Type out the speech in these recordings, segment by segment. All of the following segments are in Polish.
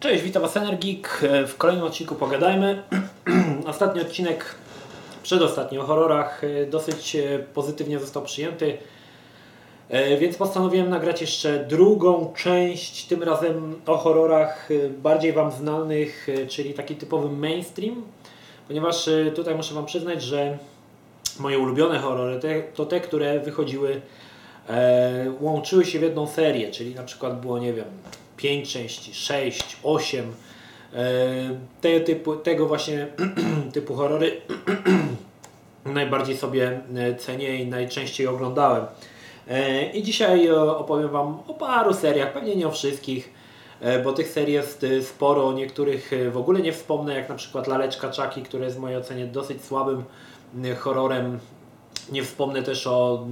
Cześć, witam Was Energik. W kolejnym odcinku pogadajmy. Ostatni odcinek, przedostatni o horrorach, dosyć pozytywnie został przyjęty. Więc postanowiłem nagrać jeszcze drugą część, tym razem o horrorach bardziej Wam znanych, czyli taki typowy mainstream. Ponieważ tutaj muszę Wam przyznać, że moje ulubione horrory to te, które wychodziły, łączyły się w jedną serię, czyli na przykład było, nie wiem, 5 części, 6, 8. Te typu, tego właśnie typu horrory najbardziej sobie e, cenię i najczęściej oglądałem. E, I dzisiaj e, opowiem Wam o paru seriach, pewnie nie o wszystkich, bo tych serii jest sporo, o niektórych w ogóle nie wspomnę, jak na przykład Laleczka Czaki, które jest w mojej ocenie dosyć słabym horrorem. Nie wspomnę też o,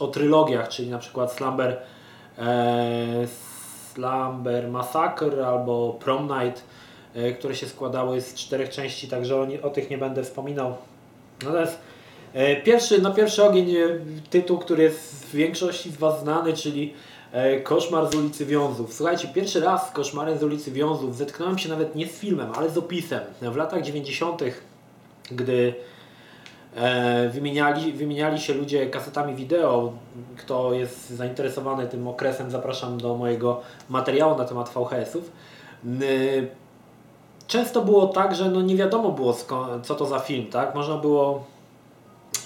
o trylogiach, czyli na przykład Slumber Slumber Massacre albo Prom Night, e, które się składały z czterech części, także o, o tych nie będę wspominał. Natomiast e, pierwszy, na pierwszy ogień e, tytuł, który jest w większości z Was znany, czyli Koszmar z ulicy Wiązów. Słuchajcie, pierwszy raz z Koszmarem z ulicy Wiązów zetknąłem się nawet nie z filmem, ale z opisem. W latach 90., gdy wymieniali, wymieniali się ludzie kasetami wideo. Kto jest zainteresowany tym okresem, zapraszam do mojego materiału na temat VHS-ów. Często było tak, że no nie wiadomo było co to za film, tak? Można było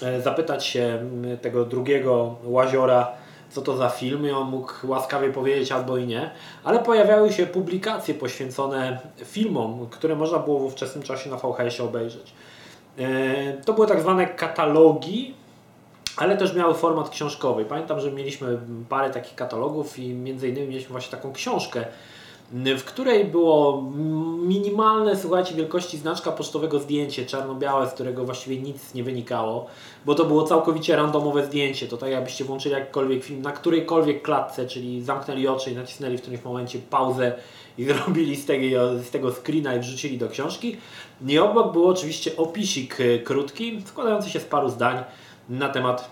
e, zapytać się tego drugiego łaziora, co to za film i on mógł łaskawie powiedzieć albo i nie, ale pojawiały się publikacje poświęcone filmom, które można było w ówczesnym czasie na VHS-ie obejrzeć. E, to były tak zwane katalogi, ale też miały format książkowy. Pamiętam, że mieliśmy parę takich katalogów i między innymi mieliśmy właśnie taką książkę, w której było minimalne, słuchajcie, wielkości znaczka pocztowego zdjęcie czarno-białe, z którego właściwie nic nie wynikało, bo to było całkowicie randomowe zdjęcie. To tak jakbyście włączyli jakikolwiek film na którejkolwiek klatce, czyli zamknęli oczy i nacisnęli w którymś momencie pauzę i zrobili z tego, z tego screena i wrzucili do książki. I obok był oczywiście opisik e, krótki, składający się z paru zdań na temat,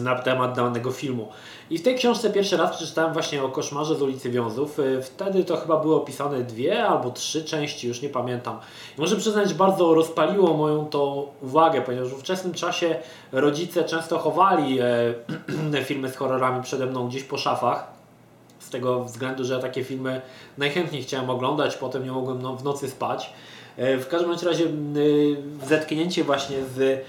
na temat danego filmu. I w tej książce pierwszy raz przeczytałem właśnie o koszmarze z ulicy Wiązów. E, wtedy to chyba były opisane dwie albo trzy części, już nie pamiętam. I muszę przyznać, że bardzo rozpaliło moją to uwagę, ponieważ w ówczesnym czasie rodzice często chowali e, filmy z horrorami przede mną gdzieś po szafach z tego względu, że ja takie filmy najchętniej chciałem oglądać, potem nie mogłem no, w nocy spać. E, w każdym razie zetknięcie właśnie z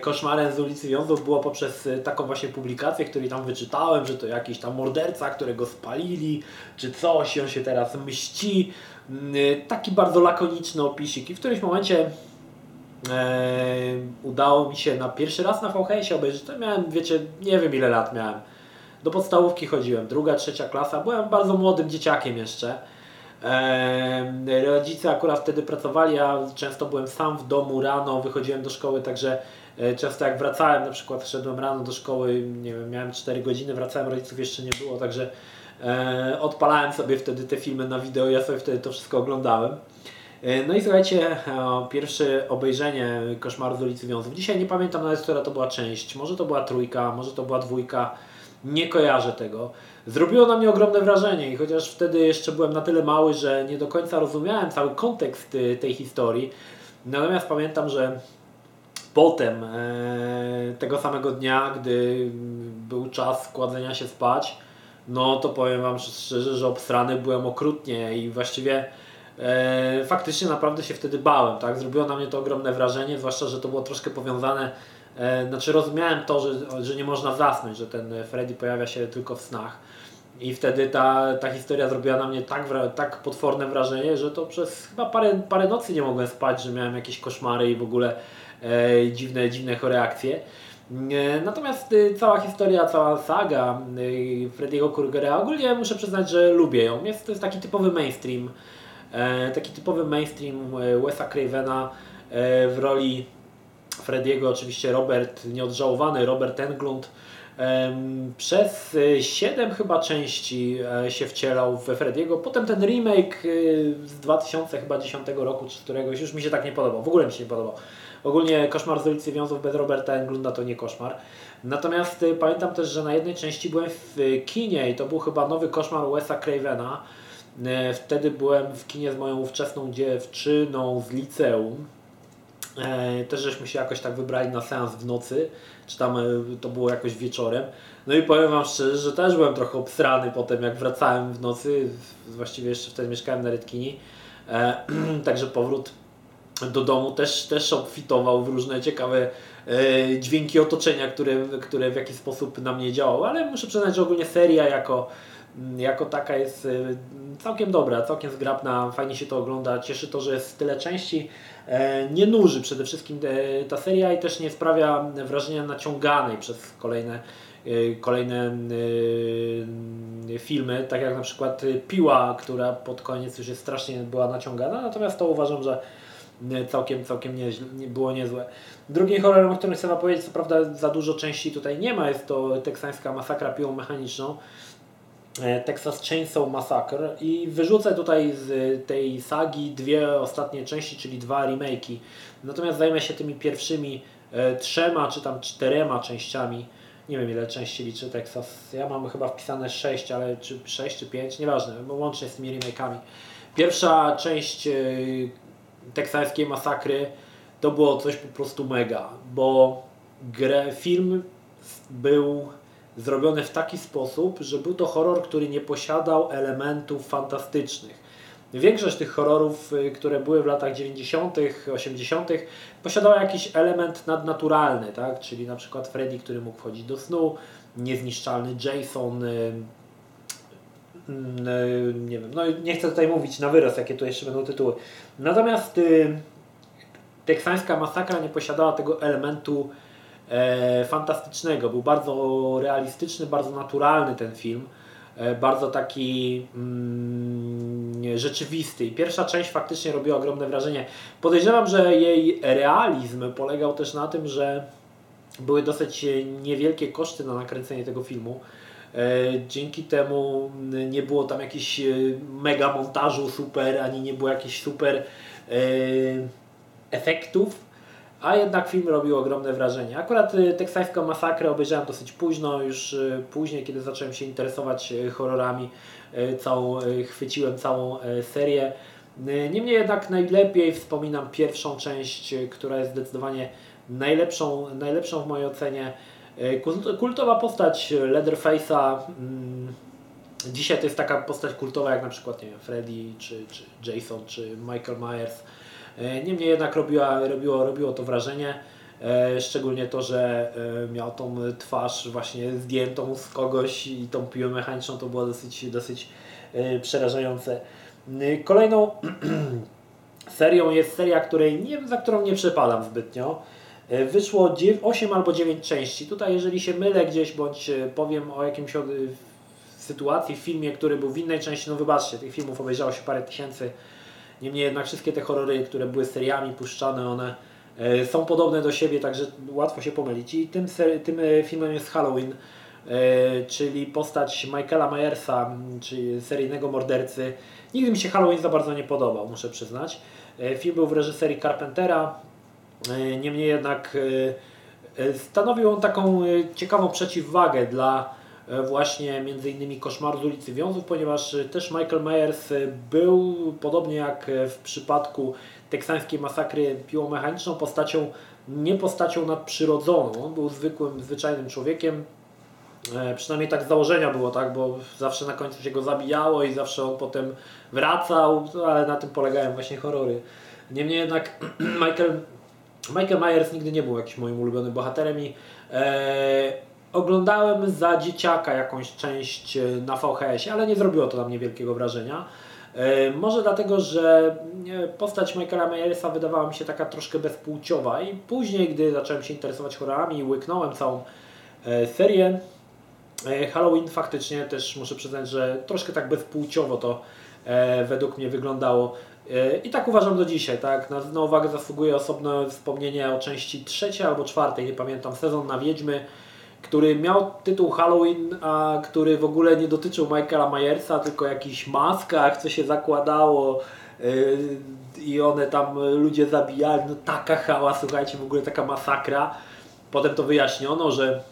koszmarem z ulicy Wiązów było poprzez e, taką właśnie publikację, której tam wyczytałem, że to jakiś tam morderca, którego spalili, czy coś, on się teraz mści. E, taki bardzo lakoniczny opisik i w którymś momencie e, udało mi się na pierwszy raz na VHS obejrzeć, to miałem, wiecie, nie wiem ile lat miałem, do podstałówki chodziłem, druga, trzecia klasa. Byłem bardzo młodym dzieciakiem jeszcze. Rodzice akurat wtedy pracowali, ja często byłem sam w domu rano, wychodziłem do szkoły, także e, często jak wracałem, na przykład szedłem rano do szkoły, nie wiem, miałem 4 godziny, wracałem, rodziców jeszcze nie było, także e, odpalałem sobie wtedy te filmy na wideo, ja sobie wtedy to wszystko oglądałem. E, no i słuchajcie, pierwsze obejrzenie Koszmaru z ulicy Wiązów. Dzisiaj nie pamiętam nawet, która to była część. Może to była trójka, może to była dwójka nie kojarzę tego. Zrobiło na mnie ogromne wrażenie i chociaż wtedy jeszcze byłem na tyle mały, że nie do końca rozumiałem cały kontekst y, tej historii, natomiast pamiętam, że potem e, tego samego dnia, gdy był czas kładzenia się spać, no to powiem Wam szczerze, że obstrany byłem okrutnie i właściwie e, faktycznie naprawdę się wtedy bałem, tak? Zrobiło na mnie to ogromne wrażenie, zwłaszcza, że to było troszkę powiązane znaczy rozumiałem to, że, że nie można zasnąć, że ten Freddy pojawia się tylko w snach. I wtedy ta, ta historia zrobiła na mnie tak, tak potworne wrażenie, że to przez chyba parę, parę nocy nie mogłem spać, że miałem jakieś koszmary i w ogóle e, dziwne, dziwne choreakcje. E, natomiast e, cała historia, cała saga e, Freddy'ego Krugera, ogólnie muszę przyznać, że lubię ją. Jest, to jest taki typowy mainstream, e, taki typowy mainstream e, Wes'a Cravena w roli Frediego oczywiście Robert, nieodżałowany Robert Englund przez 7 chyba części e, się wcielał we Frediego. Potem ten remake e, z 2010 roku czy któregoś już mi się tak nie podobał. W ogóle mi się nie podobał. Ogólnie Koszmar z ulicy Wiązów bez Roberta Englunda to nie koszmar. Natomiast e, pamiętam też, że na jednej części byłem w kinie i to był chyba nowy koszmar Wes'a Cravena E, wtedy byłem w kinie z moją ówczesną dziewczyną z liceum. E, też żeśmy się jakoś tak wybrali na seans w nocy, czy tam e, to było jakoś wieczorem. No i powiem Wam szczerze, że też byłem trochę obsrany potem, jak wracałem w nocy. Właściwie jeszcze wtedy mieszkałem na Redkini. Także powrót do domu też, też obfitował w różne ciekawe e, dźwięki otoczenia, które, które w jakiś sposób na mnie działały, ale muszę przyznać, że ogólnie seria jako, jako taka jest e, całkiem dobra, całkiem zgrabna, fajnie się to ogląda, cieszy to, że jest tyle części, e, nie nuży przede wszystkim ta seria i też nie sprawia wrażenia naciąganej przez kolejne kolejne filmy, tak jak na przykład Piła, która pod koniec już jest strasznie była naciągana, natomiast to uważam, że całkiem, całkiem nie, nie było niezłe. Drugi horror, o którym chcę powiedzieć, co prawda za dużo części tutaj nie ma, jest to teksańska masakra piłą mechaniczną. E, Texas Chainsaw Massacre i wyrzucę tutaj z tej sagi dwie ostatnie części, czyli dwa remake'i. Natomiast zajmę się tymi pierwszymi e, trzema czy tam czterema częściami. Nie wiem ile części liczy Texas. Ja mam chyba wpisane 6, ale czy 6 czy 5, nieważne, łącznie z tymi remake'ami. Pierwsza część e, teksańskiej masakry to było coś po prostu mega, bo grę, film był zrobiony w taki sposób, że był to horror, który nie posiadał elementów fantastycznych. Większość tych horrorów, y, które były w latach 90., 80., posiadała jakiś element nadnaturalny, tak? czyli na przykład Freddy, który mógł wchodzić do snu, niezniszczalny Jason, y, Mm, e, nie wiem, no nie chcę tutaj mówić na wyraz, jakie tu jeszcze będą tytuły. Natomiast y, teksańska masakra nie posiadała tego elementu fantastycznego. Był bardzo realistyczny, bardzo naturalny ten film. E, bardzo taki mm, rzeczywisty. I pierwsza część faktycznie robiła ogromne wrażenie. Podejrzewam, że jej realizm polegał też na tym, że były dosyć niewielkie koszty na nakręcenie tego filmu. E, dzięki temu nie było tam jakichś e, mega montażu super, ani nie było jakichś super e, efektów, a jednak film robił ogromne wrażenie. Akurat teksańską masakrę obejrzałem dosyć późno, już później, kiedy zacząłem się interesować horrorami, całą, chwyciłem całą serię. Niemniej jednak najlepiej wspominam pierwszą część, która jest zdecydowanie najlepszą, najlepszą w mojej ocenie. Kultowa postać Leatherface'a mm, dzisiaj to jest taka postać kultowa jak na przykład nie wiem, Freddy, czy, czy Jason, czy Michael Myers. E, niemniej jednak robiła, robiło, robiło to wrażenie. E, szczególnie to, że miał tą twarz właśnie zdjętą z kogoś i tą piłę mechaniczną to było dosyć, dosyć przerażające. Kolejną serią jest seria, której nie, za którą nie przepadam zbytnio. E, wyszło 8 albo 9 części. Tutaj jeżeli się mylę gdzieś, bądź e, powiem o jakimś sytuacji w filmie, który był w innej części, no wybaczcie, tych filmów obejrzało się parę tysięcy. Niemniej jednak wszystkie te horrory, które były seriami puszczane, one e, są podobne do siebie, także łatwo się pomylić. I tym, tym filmem jest Halloween, czyli postać Michaela Myersa, czyli seryjnego mordercy. Nigdy mi się Halloween za bardzo nie podobał, muszę przyznać. Film był w reżyserii Carpentera, E, niemniej jednak e, e, stanowił on taką ciekawą przeciwwagę dla właśnie między innymi Koszmaru z ulicy Wiązów, ponieważ też Michael Myers był, podobnie jak w przypadku teksańskiej masakry piłą mechaniczną, postacią, nie postacią nadprzyrodzoną. On był zwykłym, zwyczajnym człowiekiem, przynajmniej tak z założenia było, tak, bo zawsze na końcu się go zabijało i zawsze on potem wracał, ale na tym polegają właśnie horrory. Niemniej jednak Michael Michael Myers nigdy nie był jakimś moim ulubionym bohaterem i e, oglądałem za dzieciaka jakąś część e, na VHS, ale nie zrobiło to na mnie wielkiego wrażenia. E, może dlatego, że e, postać Michaela Myersa wydawała mi się taka troszkę bezpłciowa i później, gdy zacząłem się interesować horrorami i łyknąłem całą serię Halloween faktycznie też muszę przyznać, że troszkę tak bezpłciowo to według mnie wyglądało. I tak uważam do dzisiaj, tak? Na, na uwagę zasługuje osobne wspomnienie o części trzeciej albo czwartej, nie pamiętam, sezon na Wiedźmy, który miał tytuł Halloween, a który w ogóle nie dotyczył Michaela Myersa, tylko jakichś maskach, co się zakładało yy, i one tam ludzie zabijali, no taka hała, słuchajcie, w ogóle taka masakra. Potem to wyjaśniono, że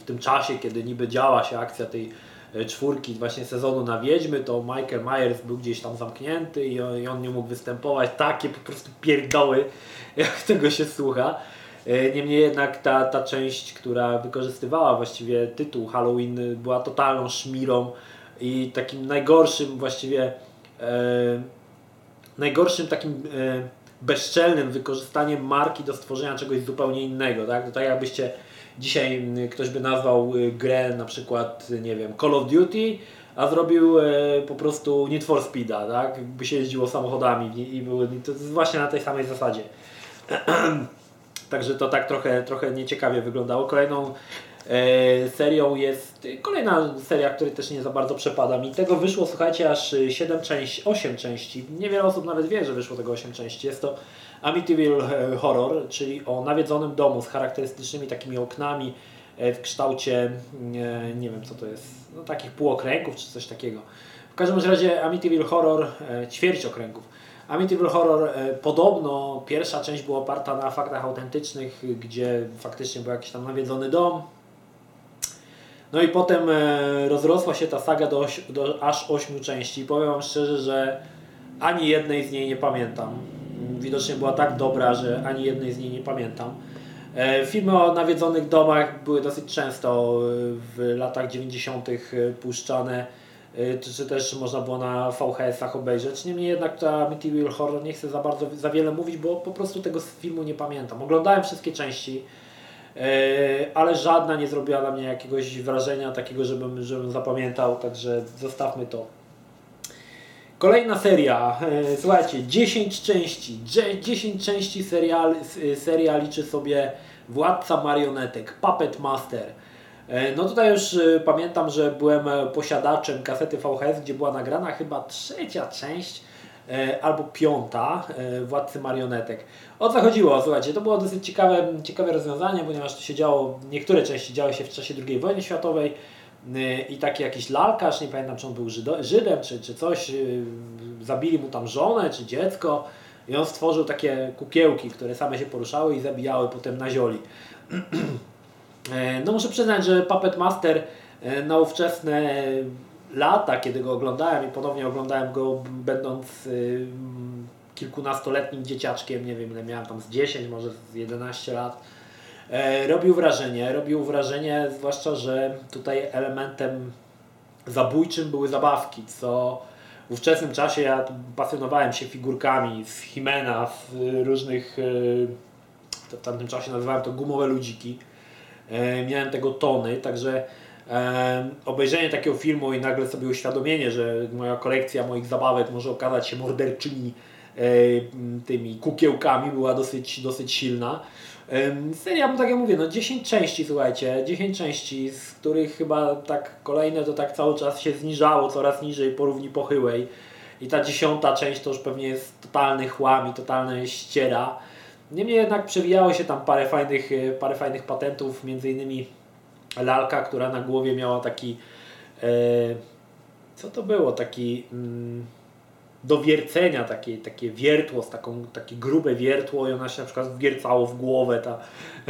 w tym czasie, kiedy niby działa się akcja tej e, czwórki właśnie sezonu na Wiedźmy, to Michael Myers był gdzieś tam zamknięty i on, i on nie mógł występować. Takie po prostu pierdoły, jak tego się słucha. E, niemniej jednak ta, ta część, która wykorzystywała właściwie tytuł Halloween była totalną szmirą i takim najgorszym właściwie e, najgorszym takim e, bezczelnym wykorzystaniem marki do stworzenia czegoś zupełnie innego. Tak? Tak jakbyście dzisiaj ktoś by nazwał y, grę na przykład, nie wiem, Call of Duty, a zrobił e, po prostu Need for Speeda, tak? By się jeździło samochodami i były, to jest właśnie na tej samej zasadzie. Także to tak trochę, trochę nieciekawie wyglądało. Kolejną e, serią jest kolejna seria, której też nie za bardzo przepada mi. Tego wyszło, słuchajcie, aż 7 części, 8 części. Niewiele osób nawet wie, że wyszło tego 8 części. Jest to Amityville Horror, czyli o nawiedzonym domu z charakterystycznymi takimi oknami e, w kształcie, nie, nie wiem co to jest, no, takich półokręgów czy coś takiego. W każdym razie Amityville Horror, e, ćwierć okręgów. Amityville Horror e, podobno pierwsza część była oparta na faktach autentycznych, gdzie faktycznie był jakiś tam nawiedzony dom. No i potem rozrosła się ta saga do, do aż ośmiu części. Powiem Wam szczerze, że ani jednej z niej nie pamiętam widocznie była tak dobra, że ani jednej z niej nie pamiętam. E, filmy o nawiedzonych domach były dosyć często e, w latach 90. E, puszczane, czy też można było na VHS-ach obejrzeć. Niemniej jednak ta Amityville Horror nie chcę za bardzo, za wiele mówić, bo po prostu tego filmu nie pamiętam. Oglądałem wszystkie części, ale żadna nie zrobiła na mnie jakiegoś wrażenia takiego, żebym, żebym zapamiętał, także zostawmy to. Kolejna seria, e, słuchajcie, 10 części, 10 części serial, seria liczy sobie Władca Marionetek, Puppet Master. E, no tutaj już e, pamiętam, że byłem posiadaczem kasety VHS, gdzie była nagrana chyba trzecia część albo piąta Władcy Marionetek. O co chodziło? Słuchajcie, to było dosyć ciekawe, ciekawe rozwiązanie, ponieważ to się działo, niektóre części działy się w czasie II wojny światowej, i taki jakiś lalkarz, nie pamiętam czy on był Żydem czy, czy coś, zabili mu tam żonę czy dziecko i on stworzył takie kukiełki, które same się poruszały i zabijały potem na zioli. E, no muszę przyznać, że Puppet Master e, na ówczesne lata, kiedy go oglądałem i ponownie oglądałem go będąc y, kilkunastoletnim dzieciaczkiem, nie wiem ile miałem tam z 10, może z 11 lat, E, robił wrażenie. Robił wrażenie, zwłaszcza, że tutaj elementem zabójczym były zabawki, co w ówczesnym czasie ja pasjonowałem się figurkami z Himena, z różnych, e, w tamtym czasie nazywałem to gumowe ludziki. E, miałem tego tony, także obejrzenie takiego filmu i nagle sobie uświadomienie, że moja kolekcja moich zabawek może okazać się morderczymi tymi kukiełkami była dosyć, dosyć silna. Seria, tak jak mówię, no 10 części, słuchajcie, 10 części, z których chyba tak kolejne to tak cały czas się zniżało coraz niżej po równi pochyłej. I ta dziesiąta część to już pewnie jest totalny chłam i totalna ściera. Niemniej jednak przewijało się tam parę fajnych, e, parę fajnych patentów, między innymi lalka, która na głowie miała taki, e, co to było, taki... Mm, do wiercenia takie, takie wiertło, z taką, takie grube wiertło i ona się na przykład wiercało w głowę, ta,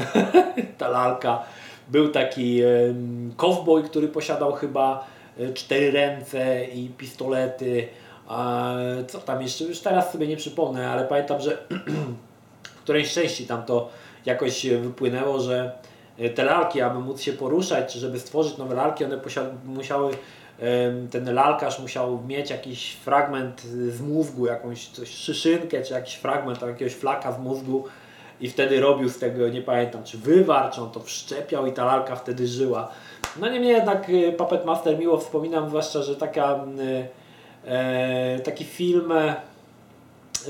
ta lalka. Był taki kowboj, który posiadał chyba e, cztery ręce i pistolety. A co tam jeszcze? Już teraz sobie nie przypomnę, ale pamiętam, że którejś części tam to jakoś wypłynęło, że e, te lalki, aby móc się poruszać, czy żeby stworzyć nowe lalki, one musiały ten lalkarz musiał mieć jakiś fragment z mózgu, jakąś coś, szyszynkę, czy jakiś fragment jakiegoś flaka z mózgu i wtedy robił z tego, nie pamiętam, czy wywar, czy on to wszczepiał i ta lalka wtedy żyła. No niemniej jednak y, Puppet Master miło wspominam, zwłaszcza, że taka, e, taki film e,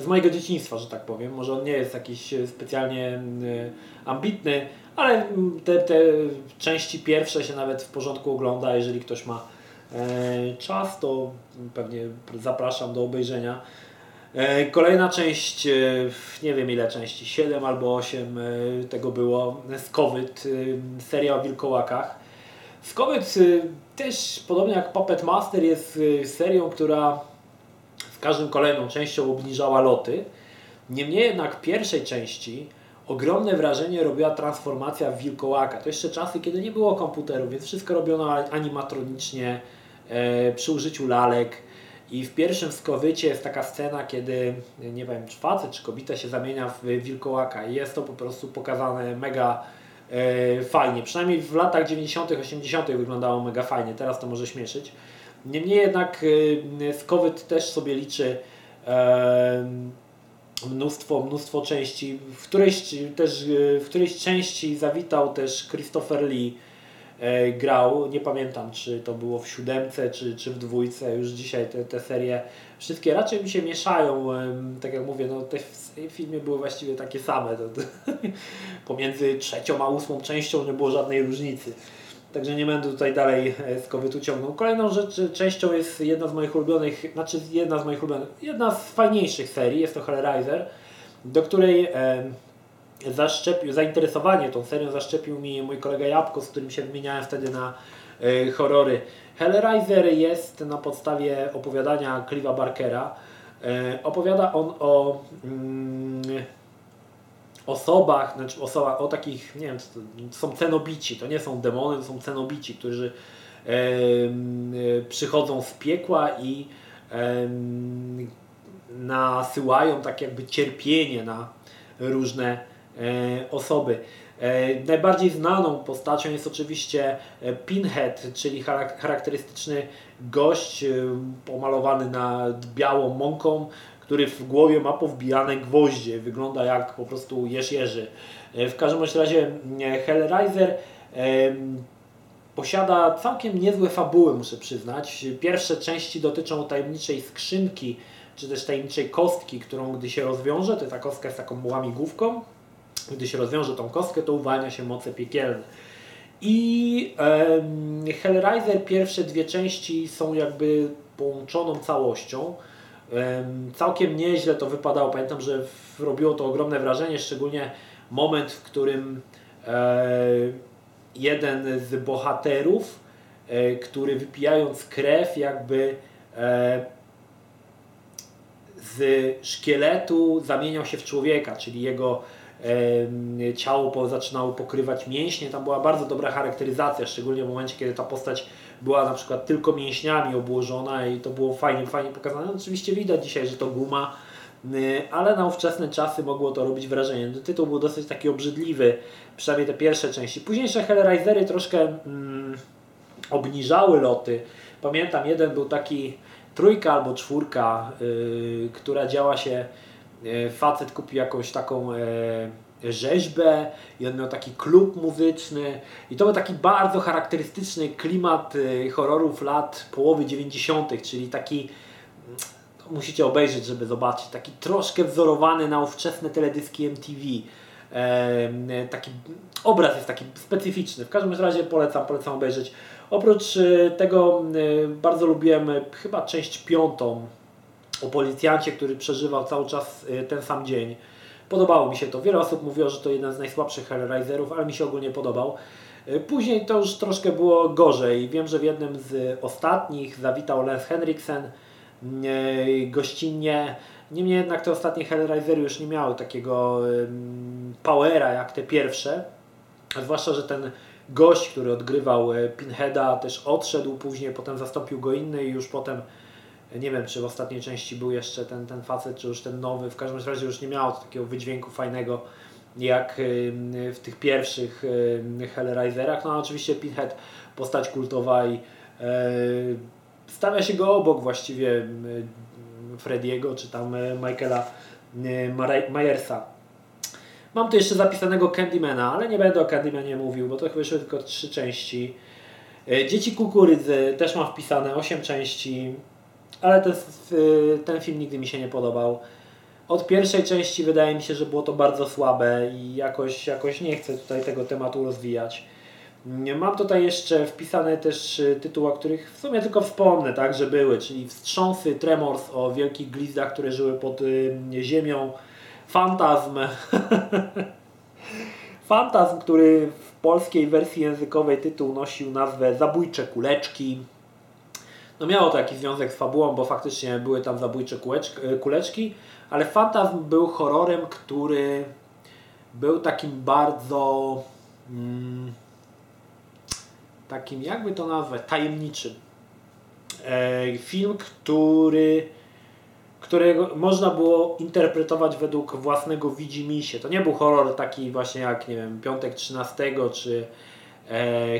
z mojego dzieciństwa, że tak powiem. Może on nie jest jakiś specjalnie y, ambitny, ale te, te części pierwsze się nawet w porządku ogląda, jeżeli ktoś ma E, czas, to pewnie zapraszam do obejrzenia. E, kolejna część, e, nie wiem ile części, 7 albo 8 tego było, Skowyt, seria o wilkołakach. Skowyt też, podobnie jak Puppet Master, jest serią, która z kolejną częścią obniżała loty. Niemniej jednak w pierwszej części ogromne wrażenie robiła transformacja wilkołaka. To jeszcze czasy, kiedy nie było komputerów, więc wszystko robiono animatronicznie, e, przy użyciu lalek. I w pierwszym skowycie jest taka scena, kiedy nie wiem, czy facet czy kobieta się zamienia w wilkołaka i jest to po prostu pokazane mega e, fajnie. Przynajmniej w latach 90., 80. wyglądało mega fajnie, teraz to może śmieszyć. Niemniej jednak e, skowyt też sobie liczy mnóstwo, mnóstwo części. W którejś, też, w którejś części zawitał też Christopher Lee e, grał. Nie pamiętam, czy to było w siódemce, czy, czy w dwójce. Już dzisiaj te, te serie wszystkie raczej mi się mieszają. Tak jak mówię, no te filmy były właściwie takie same. To, to, pomiędzy trzecią a ósmą częścią nie było żadnej różnicy. Także nie będę tutaj dalej e, z kowytu ciągnął. Kolejną rzecz, częścią jest jedna z moich ulubionych, znaczy jedna z moich ulubionych, jedna z fajniejszych serii, jest to Hellraiser, do której e, zaszczepił, zainteresowanie tą serią zaszczepił mi mój kolega Jabłko, z którym się wymieniałem wtedy na e, horrory. Hellraiser jest na podstawie opowiadania Cliva Barkera. E, opowiada on o mm, osobach, znaczy osoba, o takich, nie wiem, są cenobici, to nie są demony, to są cenobici, którzy e, przychodzą z piekła i e, nasyłają tak jakby cierpienie na różne e, osoby. E, najbardziej znaną postacią jest oczywiście e, Pinhead, czyli charakterystyczny gość e, pomalowany nad białą mąką, który w głowie ma powbijane gwoździe, wygląda jak po prostu jeż jeży. E, w każdym razie e, Hellraiser posiada całkiem niezłe fabuły, muszę przyznać. Pierwsze części dotyczą tajemniczej skrzynki, czy też tajemniczej kostki, którą gdy się rozwiąże, to ta kostka jest taką łamigłówką, gdy się rozwiąże tą kostkę, to uwalnia się moce piekielne. I um, Hellraiser pierwsze dwie części są jakby połączoną całością. Całkiem nieźle to wypadało. Pamiętam, że robiło to ogromne wrażenie, szczególnie moment, w którym e, jeden z bohaterów, e, który wypijając krew, jakby e, z szkieletu zamieniał się w człowieka, czyli jego ciało zaczynało pokrywać mięśnie. Tam była bardzo dobra charakteryzacja, szczególnie w momencie, kiedy ta postać była na przykład tylko mięśniami obłożona i to było fajnie, fajnie pokazane. No, oczywiście widać dzisiaj, że to guma, y, ale na ówczesne czasy mogło to robić wrażenie. Tytuł był dosyć taki obrzydliwy, przynajmniej te pierwsze części. Późniejsze Hellraisery troszkę mm, obniżały loty. Pamiętam, jeden był taki trójka albo czwórka, yy, która działa się, yy, facet kupił jakąś taką yy, rzeźbę i on miał taki klub muzyczny i to był taki bardzo charakterystyczny klimat y, horrorów lat połowy 90., czyli taki musicie obejrzeć, żeby zobaczyć, taki troszkę wzorowany na ówczesne teledyski MTV. Taki obraz jest taki specyficzny. W każdym razie polecam, polecam obejrzeć. Oprócz y, tego y, bardzo lubiłem chyba część piątą o policjancie, który przeżywał cały czas ten sam dzień. Podobało mi się to. Wiele osób mówiło, że to jeden z najsłabszych Hellraiserów, ale mi się ogólnie podobał. E, później to już troszkę było gorzej. Wiem, że w jednym z ostatnich zawitał Lance Henriksen e, gościnnie. Niemniej jednak te ostatnie Hellraisery już nie miały takiego powera jak te pierwsze. Zwłaszcza, że ten gość, który odgrywał Pinheada też odszedł później, potem zastąpił go inny i już potem nie wiem, czy w ostatniej części był jeszcze ten, ten facet, czy już ten nowy. W każdym razie już nie miało takiego wydźwięku fajnego jak w tych pierwszych Hellraiserach. No a oczywiście Pinhead, postać kultowa i e, stawia się go obok właściwie Frediego, czy tam e, Michaela Myersa. Mam tu jeszcze zapisanego Candymana, ale nie będę o Candymanie mówił, bo to wyszły tylko trzy części. E, Dzieci Kukurydzy też mam wpisane 8 części. Ale ten, ten film nigdy mi się nie podobał. Od pierwszej części wydaje mi się, że było to bardzo słabe i jakoś, jakoś nie chcę tutaj tego tematu rozwijać. Mam tutaj jeszcze wpisane też y, tytuły, o których w sumie tylko wspomnę, tak, że były, czyli Wstrząsy, Tremors o wielkich glizdach, które żyły pod y, ziemią, Fantazm, Fantazm, który w polskiej wersji językowej tytuł nosił nazwę Zabójcze Kuleczki, no miało to jakiś związek z fabułą, bo faktycznie były tam zabójcze kuleczki, ale Fantazm był horrorem, który był takim bardzo mm, takim, jakby to nazwać, tajemniczym. E, film, który którego można było interpretować według własnego widzimisię. To nie był horror taki właśnie jak, nie wiem, Piątek 13 czy e,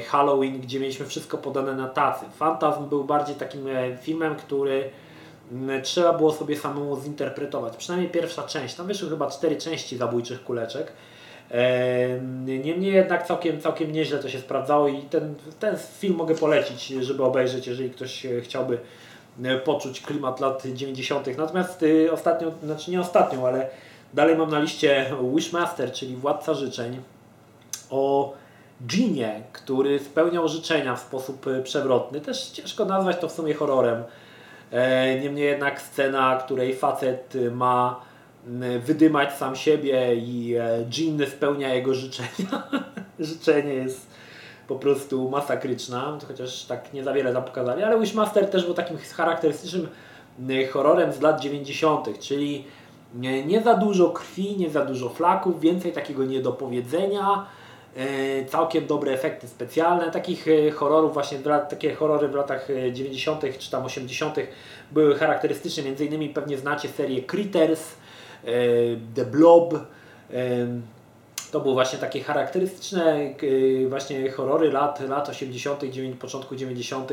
Halloween, gdzie mieliśmy wszystko podane na tacy. Fantazm był bardziej takim e, filmem, który trzeba było sobie samemu zinterpretować. Przynajmniej pierwsza część. Tam wyszły chyba cztery części zabójczych kuleczek. E, niemniej jednak całkiem, całkiem nieźle to się sprawdzało i ten, ten film mogę polecić, żeby obejrzeć, jeżeli ktoś chciałby E, poczuć klimat lat 90. Natomiast ostatnio, znaczy nie ostatnią, ale dalej mam na liście Wishmaster, czyli Władca Życzeń, o dżinie, który spełniał życzenia w sposób y, przewrotny. Też ciężko nazwać to w sumie horrorem. E, niemniej jednak scena, której facet ma wydymać sam siebie i e, dżin spełnia jego życzenia. Życzenie jest po prostu masakryczna, chociaż tak nie za wiele tam pokazali, ale Wishmaster też był takim charakterystycznym horrorem z lat 90., czyli nie, za dużo krwi, nie za dużo flaków, więcej takiego niedopowiedzenia, całkiem dobre efekty specjalne. Takich y, horrorów, właśnie takie horrory w latach 90. czy tam 80. były charakterystyczne, między innymi pewnie znacie serię Critters, The Blob, to były właśnie takie charakterystyczne właśnie horrory lat, lat 80., początku 90.,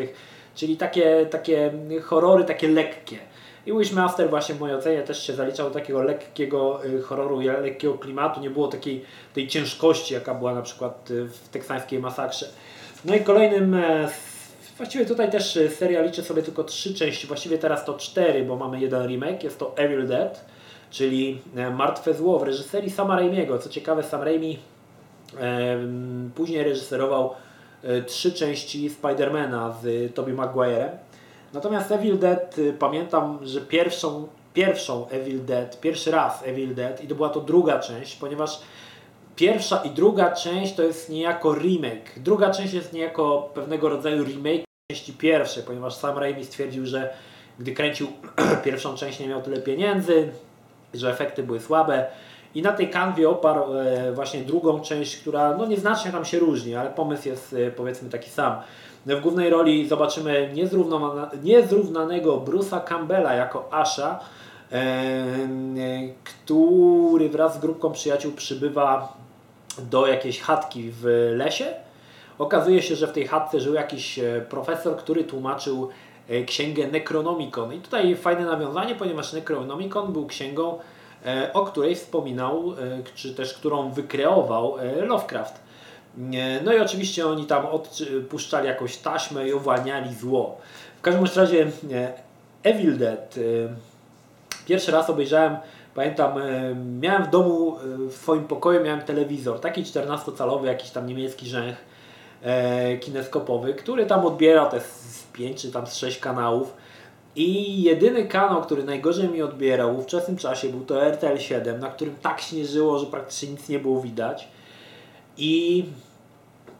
czyli takie, takie horrory takie lekkie. I Wishmaster właśnie w mojej ocenie też się zaliczał do takiego lekkiego y, horroru, lekkiego klimatu, nie było takiej tej ciężkości, jaka była na przykład y, w teksańskiej masakrze. No i kolejnym, e, właściwie tutaj też seria liczy sobie tylko trzy części, właściwie teraz to cztery, bo mamy jeden remake, jest to Evil Dead czyli e, Martwe Zło w reżyserii Sama Raimiego. Co ciekawe, Sam Raimi e, później reżyserował trzy części Spidermana z Tobey Maguire'em. Natomiast Evil Dead, pamiętam, że pierwszą, pierwszą Evil Dead, pierwszy raz Evil Dead i to była to druga część, ponieważ pierwsza i druga część to jest niejako remake. Druga część jest niejako pewnego rodzaju remake części pierwszej, ponieważ Sam Raimi stwierdził, że gdy kręcił pierwszą część nie miał tyle pieniędzy, że efekty były słabe. I na tej kanwie oparł e, właśnie drugą część, która no nieznacznie tam się różni, ale pomysł jest e, powiedzmy taki sam. W głównej roli zobaczymy niezrównanego Bruce'a Campbella jako Asha, e, który wraz z grupką przyjaciół przybywa do jakiejś chatki w lesie. Okazuje się, że w tej chatce żył jakiś profesor, który tłumaczył E, księgę Necronomicon. I tutaj fajne nawiązanie, ponieważ Necronomicon był księgą, e, o której wspominał, e, czy też którą wykreował Lovecraft. No i oczywiście oni tam odpuszczali jakąś taśmę i uwalniali zło. W każdym razie Evil Dead pierwszy raz obejrzałem, pamiętam, miałem w domu, w swoim pokoju miałem telewizor, taki 14-calowy, jakiś tam niemiecki rzęch kineskopowy, który tam odbiera te 5 czy tam z 6 kanałów. I jedyny kanał, który najgorzej mi odbierał w ówczesnym czasie był to RTL 7, na którym tak śnieżyło, że praktycznie nic nie było widać. I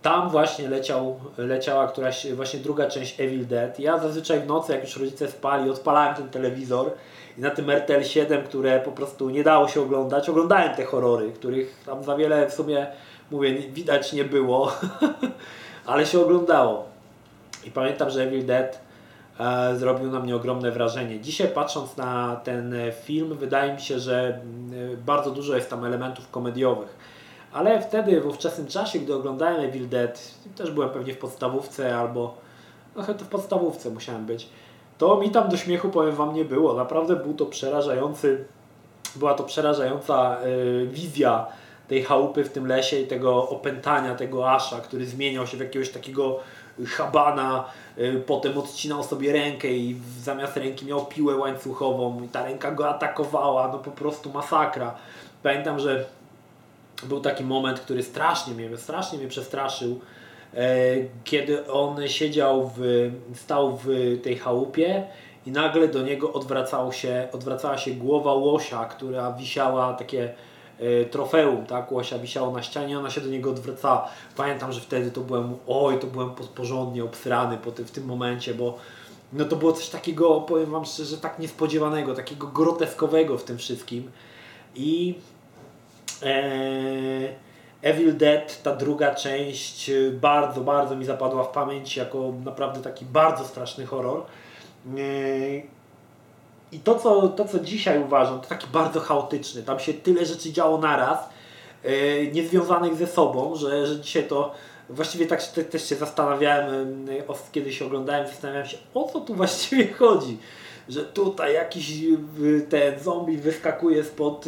tam właśnie leciał, leciała któraś właśnie druga część Evil Dead. Ja zazwyczaj w nocy, jak już rodzice spali, odpalałem ten telewizor i na tym RTL 7, które po prostu nie dało się oglądać, oglądałem te horrory, których tam za wiele w sumie, mówię, widać nie było, ale się oglądało. I pamiętam, że Evil Dead e, zrobił na mnie ogromne wrażenie. Dzisiaj patrząc na ten film, wydaje mi się, że mm, bardzo dużo jest tam elementów komediowych. Ale wtedy, w ówczesnym czasie, gdy oglądałem Evil Dead, też byłem pewnie w podstawówce albo no chyba w podstawówce musiałem być, to mi tam do śmiechu, powiem Wam, nie było. Naprawdę był to przerażający, była to przerażająca y, wizja tej chałupy w tym lesie i tego opętania tego Asza, który zmieniał się w jakiegoś takiego Habana, y, potem odcinał sobie rękę i zamiast ręki miał piłę łańcuchową i ta ręka go atakowała, no po prostu masakra. Pamiętam, że był taki moment, który strasznie mnie, strasznie mnie przestraszył, e, kiedy on siedział w, stał w tej chałupie i nagle do niego się, odwracała się głowa łosia, która wisiała takie E, trofeum, tak, Łosia wisiało na ścianie, ona się do niego odwracała. Pamiętam, że wtedy to byłem, oj, to byłem porządnie obsrany po w tym momencie, bo no to było coś takiego, powiem Wam szczerze, tak niespodziewanego, takiego groteskowego w tym wszystkim. I Evil Dead, ta druga część, y, bardzo, bardzo mi zapadła w pamięć jako naprawdę taki bardzo straszny horror. Eee, I to co, to, co dzisiaj uważam, to taki bardzo chaotyczny. Tam się tyle rzeczy działo naraz, niezwiązanych ze sobą, że, że dzisiaj to właściwie tak te, też się zastanawiałem, y, kiedyś oglądałem, zastanawiałem się, o co tu właściwie chodzi że tutaj jakiś y, ten zombie wyskakuje spod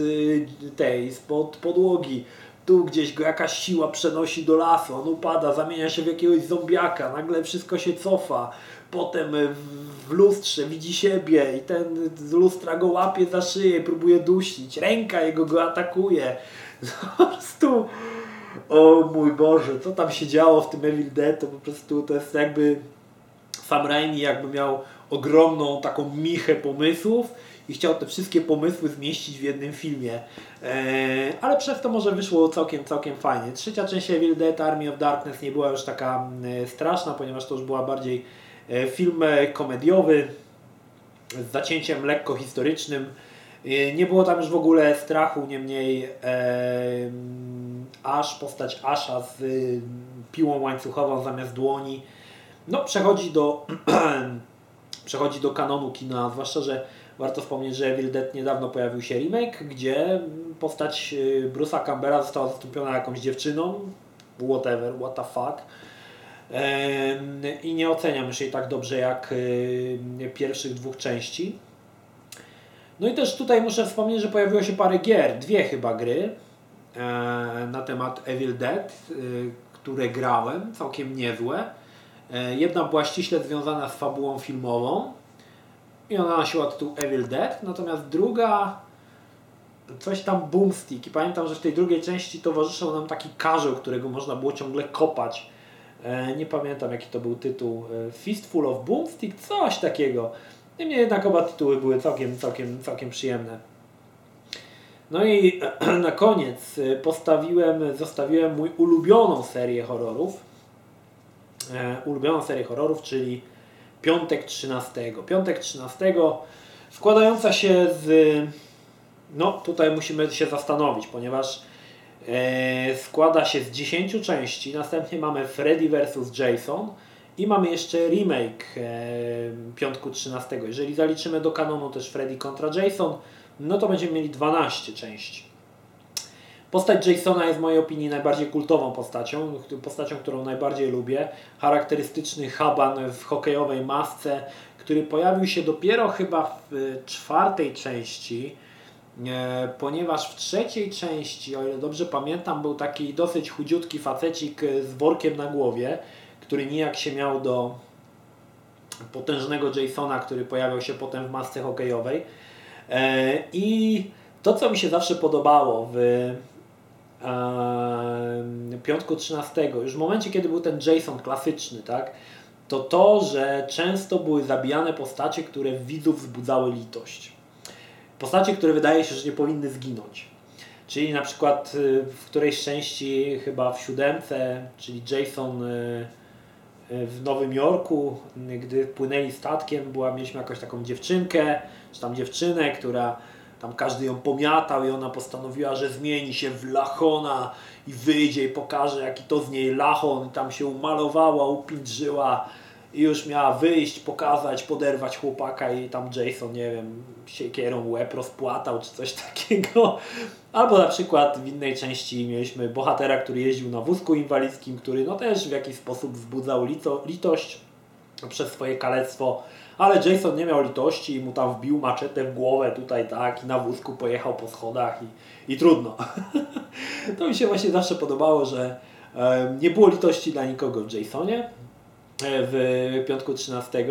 tej, spod podłogi, tu gdzieś go jakaś siła przenosi do lasu, on upada, zamienia się w jakiegoś zombiaka, nagle wszystko się cofa, potem w lustrze widzi siebie i ten z lustra go łapie za szyję, próbuje dusić, ręka jego go atakuje. Po prostu, o mój Boże, co tam się działo w tym Evil Dead, to po prostu to jest jakby Sam Raimi jakby miał ogromną taką michę pomysłów i chciał te wszystkie pomysły zmieścić w jednym filmie. Eee, ale przez to może wyszło całkiem, całkiem fajnie. Trzecia część Evil Dead Army of Darkness nie była już taka e, straszna, ponieważ to już była bardziej e, film e, komediowy z zacięciem lekko historycznym. E, nie było tam już w ogóle strachu, niemniej e, aż postać Asha z piłą łańcuchową zamiast dłoni no, przechodzi do przechodzi do kanonu kina, zwłaszcza, że warto wspomnieć, że Evil Dead niedawno pojawił się remake, gdzie postać y, Bruce'a Campbella została zastąpiona jakąś dziewczyną, whatever, what the fuck. I nie oceniam już jej tak dobrze jak y, pierwszych dwóch części. No i też tutaj muszę wspomnieć, że pojawiło się parę gier, dwie chyba gry e, na temat Evil Dead, y, które grałem, całkiem niezłe. E, jedna była ściśle związana z fabułą filmową i ona nosiła tytuł Evil Dead, natomiast druga coś tam Boomstick i pamiętam, że w tej drugiej części towarzyszył nam taki karzeł, którego można było ciągle kopać. E, nie pamiętam jaki to był tytuł. E, Fistful of Boomstick? Coś takiego. Niemniej jednak oba tytuły były całkiem, całkiem, całkiem przyjemne. No i na koniec postawiłem, zostawiłem mój ulubioną serię horrorów, ulubioną serię horrorów, czyli Piątek 13. Piątek 13 składająca się z. No, tutaj musimy się zastanowić, ponieważ e, składa się z 10 części. Następnie mamy Freddy vs. Jason i mamy jeszcze remake e, Piątku 13. Jeżeli zaliczymy do kanonu też Freddy kontra Jason, no to będziemy mieli 12 części. Postać Jasona jest w mojej opinii najbardziej kultową postacią, postacią, którą najbardziej lubię. Charakterystyczny haban w hokejowej masce, który pojawił się dopiero chyba w czwartej części, e, ponieważ w trzeciej części, o ile dobrze pamiętam, był taki dosyć chudziutki facecik z workiem na głowie, który nijak się miał do potężnego Jasona, który pojawiał się potem w masce hokejowej. E, I to, co mi się zawsze podobało w piątku 13, już w momencie, kiedy był ten Jason klasyczny, tak, to to, że często były zabijane postacie, które widzów wzbudzały litość. Postacie, które wydaje się, że nie powinny zginąć. Czyli na przykład y, w którejś części, chyba w siódemce, czyli Jason y, y, w Nowym Jorku, gdy płynęli statkiem, była, mieliśmy jakąś taką dziewczynkę, czy tam dziewczynę, która tam każdy ją pomiatał i ona postanowiła, że zmieni się w Lachona i wyjdzie i pokaże jaki to z niej Lachon. I tam się umalowała, upindrzyła i już miała wyjść, pokazać, poderwać chłopaka i tam Jason, nie wiem, siekierą łeb rozpłatał czy coś takiego. Albo na przykład w innej części mieliśmy bohatera, który jeździł na wózku inwalidzkim, który no też w jakiś sposób wzbudzał lito, litość przez swoje kalectwo ale Jason nie miał litości i mu tam wbił maczetę w głowę tutaj tak i na wózku pojechał po schodach i, i trudno. to mi się właśnie zawsze podobało, że nie było litości dla nikogo w Jasonie e, w piątku 13.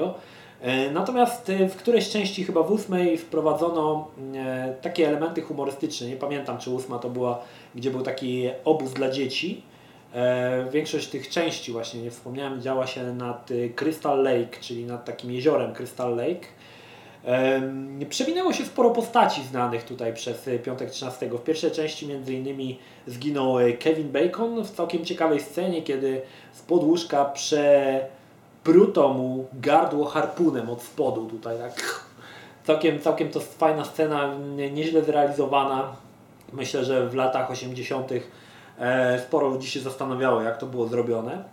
E, natomiast e, w którejś części, chyba w ósmej, wprowadzono e, takie elementy humorystyczne. Nie pamiętam, czy ósma to była, gdzie był taki obóz dla dzieci większość tych części, właśnie nie wspomniałem, działa się nad y, Crystal Lake, czyli nad takim jeziorem Crystal Lake. Przewinęło się sporo postaci znanych tutaj przez y, piątek 13. W pierwszej części między innymi zginął y, Kevin Bacon w całkiem ciekawej scenie, kiedy z podłóżka przepruto mu gardło harpunem od spodu tutaj tak. Całkiem, całkiem to fajna scena, nieźle zrealizowana. Myślę, że w latach 80. E, sporo ludzi się zastanawiało, jak to było zrobione.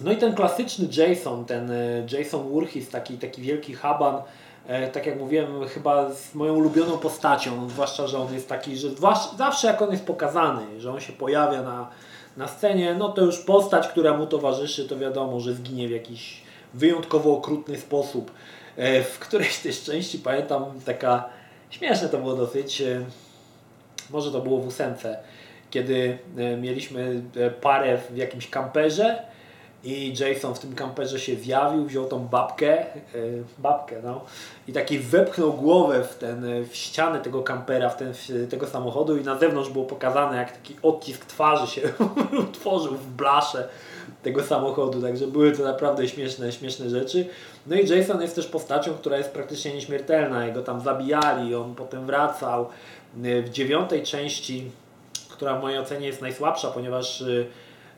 No i ten klasyczny Jason, ten e, Jason Voorhees, taki, taki wielki haban, e, tak jak mówiłem, chyba z moją ulubioną postacią, zwłaszcza, że on jest taki, że zawsze jak on jest pokazany, że on się pojawia na, na scenie, no to już postać, która mu towarzyszy, to wiadomo, że zginie w jakiś wyjątkowo okrutny sposób. W którejś też części pamiętam taka, śmieszne to było dosyć, może to było w ósemce, kiedy e, mieliśmy e, parę w jakimś kamperze i Jason w tym kamperze się zjawił, wziął tą babkę, e, babkę no, i taki wepchnął głowę w, ten, w ścianę tego kampera, w ten, w tego samochodu i na zewnątrz było pokazane jak taki odcisk twarzy się utworzył w blasze tego samochodu, także były to naprawdę śmieszne, śmieszne rzeczy. No i Jason jest też postacią, która jest praktycznie nieśmiertelna, jego tam zabijali, on potem wracał. W dziewiątej części która w mojej ocenie jest najsłabsza, ponieważ y,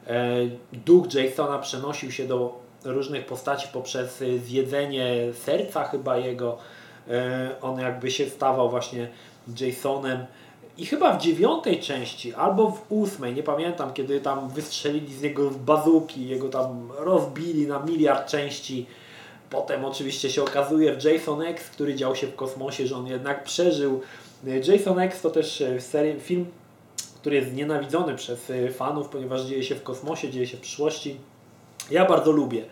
e, duch Jasona przenosił się do różnych postaci poprzez y, zjedzenie serca chyba jego. E, on jakby się stawał właśnie Jasonem. I chyba w dziewiątej części, albo w ósmej, nie pamiętam, kiedy tam wystrzelili z niego bazuki, jego tam rozbili na miliard części. Potem oczywiście się okazuje w Jason X, który dział się w kosmosie, że on jednak przeżył. Jason X to też e, serii, film który jest nienawidzony przez y, fanów, ponieważ dzieje się w kosmosie, dzieje się w przyszłości. Ja bardzo lubię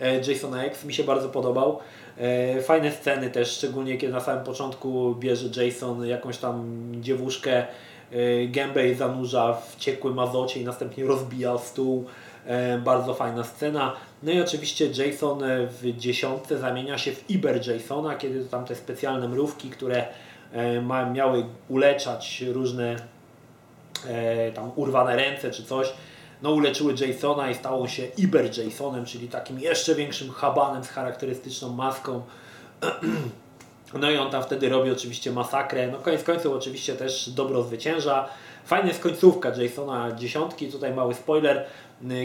e, Jasona X, mi się bardzo podobał. E, fajne sceny też, szczególnie kiedy na samym początku bierze Jason jakąś tam dziewuszkę, e, gębę jej zanurza w ciekłym azocie i następnie rozbija stół. Bardzo fajna scena. No i oczywiście Jason w dziesiątce zamienia się w Iber Jasona, kiedy to tam te specjalne mrówki, które miały uleczać różne e, tam urwane ręce czy coś, no uleczyły Jasona i stało się Iber Jasonem, czyli takim jeszcze większym habanem z charakterystyczną maską. No i on tam wtedy robi oczywiście masakrę. No koniec końców oczywiście też dobro zwycięża. Fajna jest końcówka Jasona dziesiątki, tutaj mały spoiler,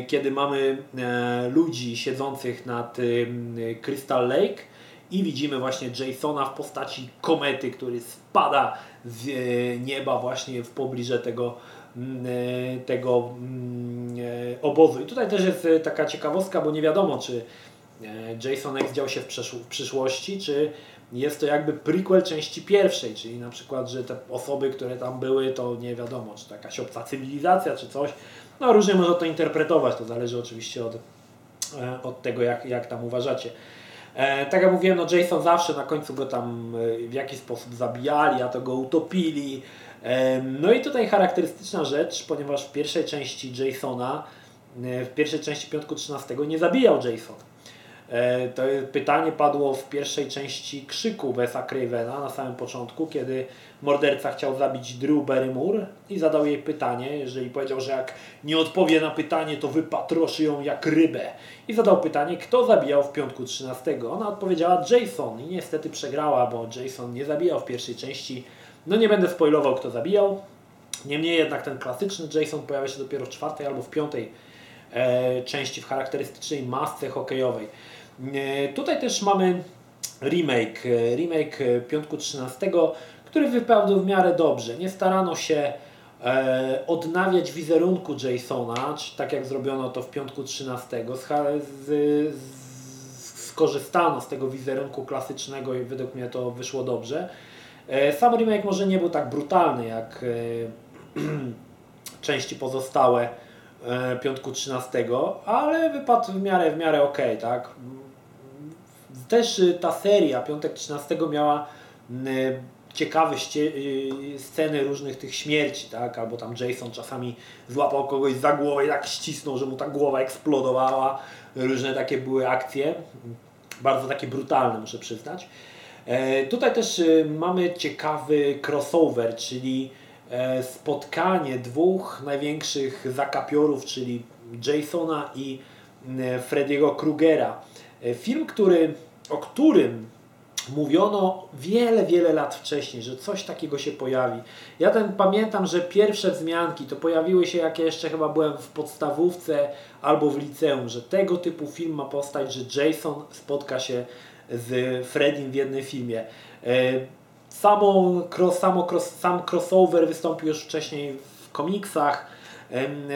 kiedy mamy e, ludzi siedzących nad Crystal Lake i widzimy właśnie Jasona w postaci komety, który spada z e, nieba właśnie w pobliże tego, mm, e, tego mm, e, obozu. I tutaj też jest taka ciekawostka, bo nie wiadomo, czy Jason X dział się w, w przyszłości, czy jest to jakby prequel części pierwszej, czyli na przykład, że te osoby, które tam były, to nie wiadomo, czy to jakaś obca cywilizacja, czy coś. No różnie można to interpretować, to zależy oczywiście od, od tego, jak, jak tam uważacie. E, tak jak mówiłem, no Jason zawsze na końcu go tam e, w jakiś sposób zabijali, a to go utopili. E, no i tutaj charakterystyczna rzecz, ponieważ w pierwszej części Jasona, w pierwszej części Piątku 13 nie zabijał Jason. E, to pytanie padło w pierwszej części Krzyku Wesa Cravena na samym początku, kiedy morderca chciał zabić Drew Barrymore i zadał jej pytanie, jeżeli powiedział, że jak nie odpowie na pytanie, to wypatroszy ją jak rybę. I zadał pytanie, kto zabijał w piątku 13. Ona odpowiedziała Jason i niestety przegrała, bo Jason nie zabijał w pierwszej części. No nie będę spoilował, kto zabijał. Niemniej jednak ten klasyczny Jason pojawia się dopiero w czwartej albo w piątej e, części w charakterystycznej masce hokejowej. E, tutaj też mamy remake, e, remake e, Piątku 13, który wypadł w miarę dobrze. Nie starano się odnawiać wizerunku Jasona, czy tak jak zrobiono to w Piątku 13. Z, z, skorzystano z tego wizerunku klasycznego i według mnie to wyszło dobrze. Sam remake może nie był tak brutalny jak części pozostałe Piątku 13, ale wypadł w miarę, w miarę ok, tak? Też y, ta seria Piątek 13 miała y, ciekawe y, sceny różnych tych śmierci, tak? Albo tam Jason czasami złapał kogoś za głowę i tak ścisnął, że mu ta głowa eksplodowała. Różne takie były akcje. Bardzo takie brutalne, muszę przyznać. E, tutaj też mamy ciekawy crossover, czyli e, spotkanie dwóch największych zakapiorów, czyli Jasona i Frediego Krugera. E, film, który o którym mówiono wiele, wiele lat wcześniej, że coś takiego się pojawi. Ja ten pamiętam, że pierwsze wzmianki to pojawiły się, jak ja jeszcze chyba byłem w podstawówce albo w liceum, że tego typu film ma powstać, że Jason spotka się z Freddym w jednym filmie. E, Samo, cross, samo cross, sam crossover wystąpił już wcześniej w komiksach,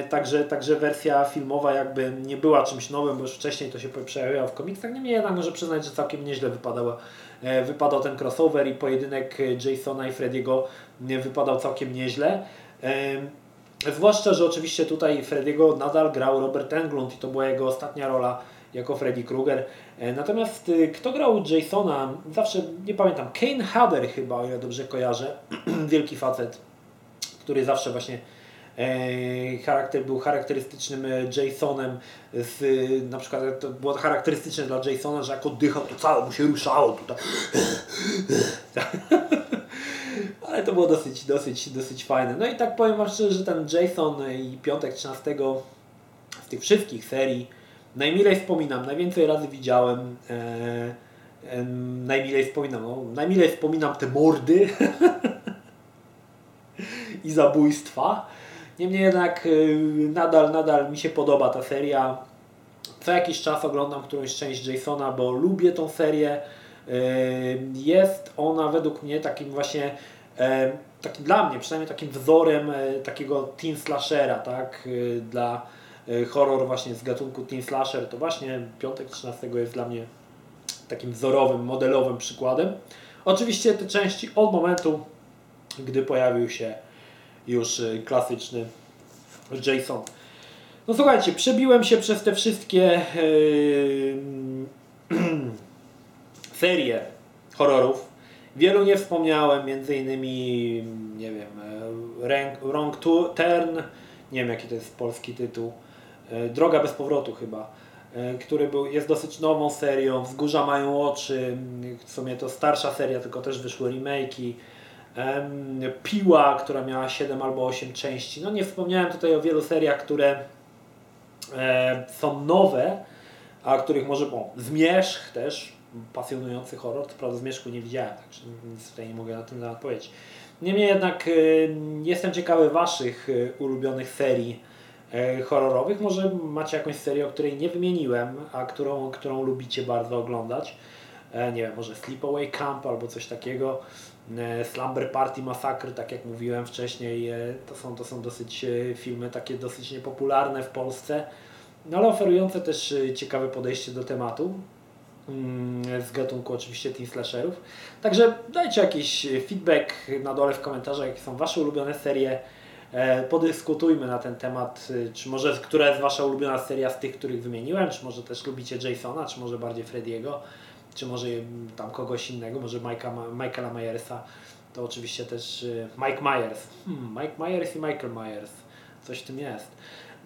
także, także wersja filmowa jakby nie była czymś nowym, bo już wcześniej to się przejawiało w komiksach. Niemniej jednak muszę przyznać, że całkiem nieźle wypadał, e, wypadał ten crossover i pojedynek Jasona i Frediego e, wypadał całkiem nieźle. Zwłaszcza, że oczywiście tutaj Frediego nadal grał Robert Englund i to była jego ostatnia rola jako Freddy Krueger. E, Natomiast kto grał Jasona? Zawsze nie pamiętam. Kane Hader chyba, o ile dobrze kojarzę. Wielki facet, który zawsze właśnie charakter, był charakterystycznym e, Jasonem. Z, na przykład to było charakterystyczne dla Jasona, że jak oddychał, to całe mu się ruszało tutaj. Ale to było dosyć, dosyć, dosyć fajne. No i tak powiem Wam szczerze, że ten Jason i Piątek 13 z tych wszystkich serii najmilej wspominam, najwięcej razy widziałem, e, e, najmilej wspominam, no, najmilej wspominam te mordy i zabójstwa. Niemniej jednak e, nadal, nadal mi się podoba ta seria. Co jakiś czas oglądam którąś część Jasona, bo lubię tą serię. E, Jest ona według mnie takim właśnie e, takim dla mnie przynajmniej takim wzorem e, takiego teen slashera, tak? E, Dla e, horror właśnie z gatunku teen slasher, to właśnie Piątek 13 jest dla mnie takim wzorowym, modelowym przykładem. Oczywiście te części od momentu, gdy pojawił się już e, klasyczny Jason. No słuchajcie, przebiłem się przez te wszystkie e, serie horrorów. Wielu nie wspomniałem, między innymi, nie wiem, e, Rank, Wrong Turn, nie wiem jaki to jest polski tytuł, e, Droga bez powrotu chyba, e, który był, jest dosyć nową serią, Wzgórza mają oczy, w sumie to starsza seria, tylko też wyszły remake'i, Em, Piła, która miała 7 albo 8 części. No nie wspomniałem tutaj o wielu seriach, które e, są nowe, a których może, o, Zmierzch też, pasjonujący horror, to prawda Zmierzchu nie widziałem, także nic tutaj nie mogę na ten temat powiedzieć. Niemniej jednak e, jestem ciekawy Waszych e, ulubionych serii horrorowych. Może macie jakąś serię, o której nie wymieniłem, a którą, którą lubicie bardzo oglądać. E, nie wiem, może Sleepaway Camp albo coś takiego. E, Slumber Party Massacre, tak jak mówiłem wcześniej, e, to są, to są dosyć filmy takie dosyć niepopularne w Polsce, no ale oferujące też ciekawe podejście do tematu mm, z gatunku oczywiście teen slasherów. Także dajcie jakiś feedback na dole w komentarzach, jakie są Wasze ulubione serie. Podyskutujmy na ten temat, czy może która jest Wasza ulubiona seria z tych, których wymieniłem, czy może też lubicie Jasona, czy może bardziej Frediego, czy może tam kogoś innego, może Mike'a, Michaela Myersa. To oczywiście też e, Mike Myers. Hmm, Mike Myers i Michael Myers. Coś w tym jest.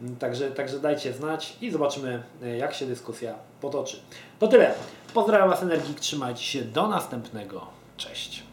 Mm, Także, także dajcie znać i zobaczymy, e, jak się dyskusja potoczy. To tyle. Pozdrawiam Was Energik, trzymajcie się. Do następnego. Cześć.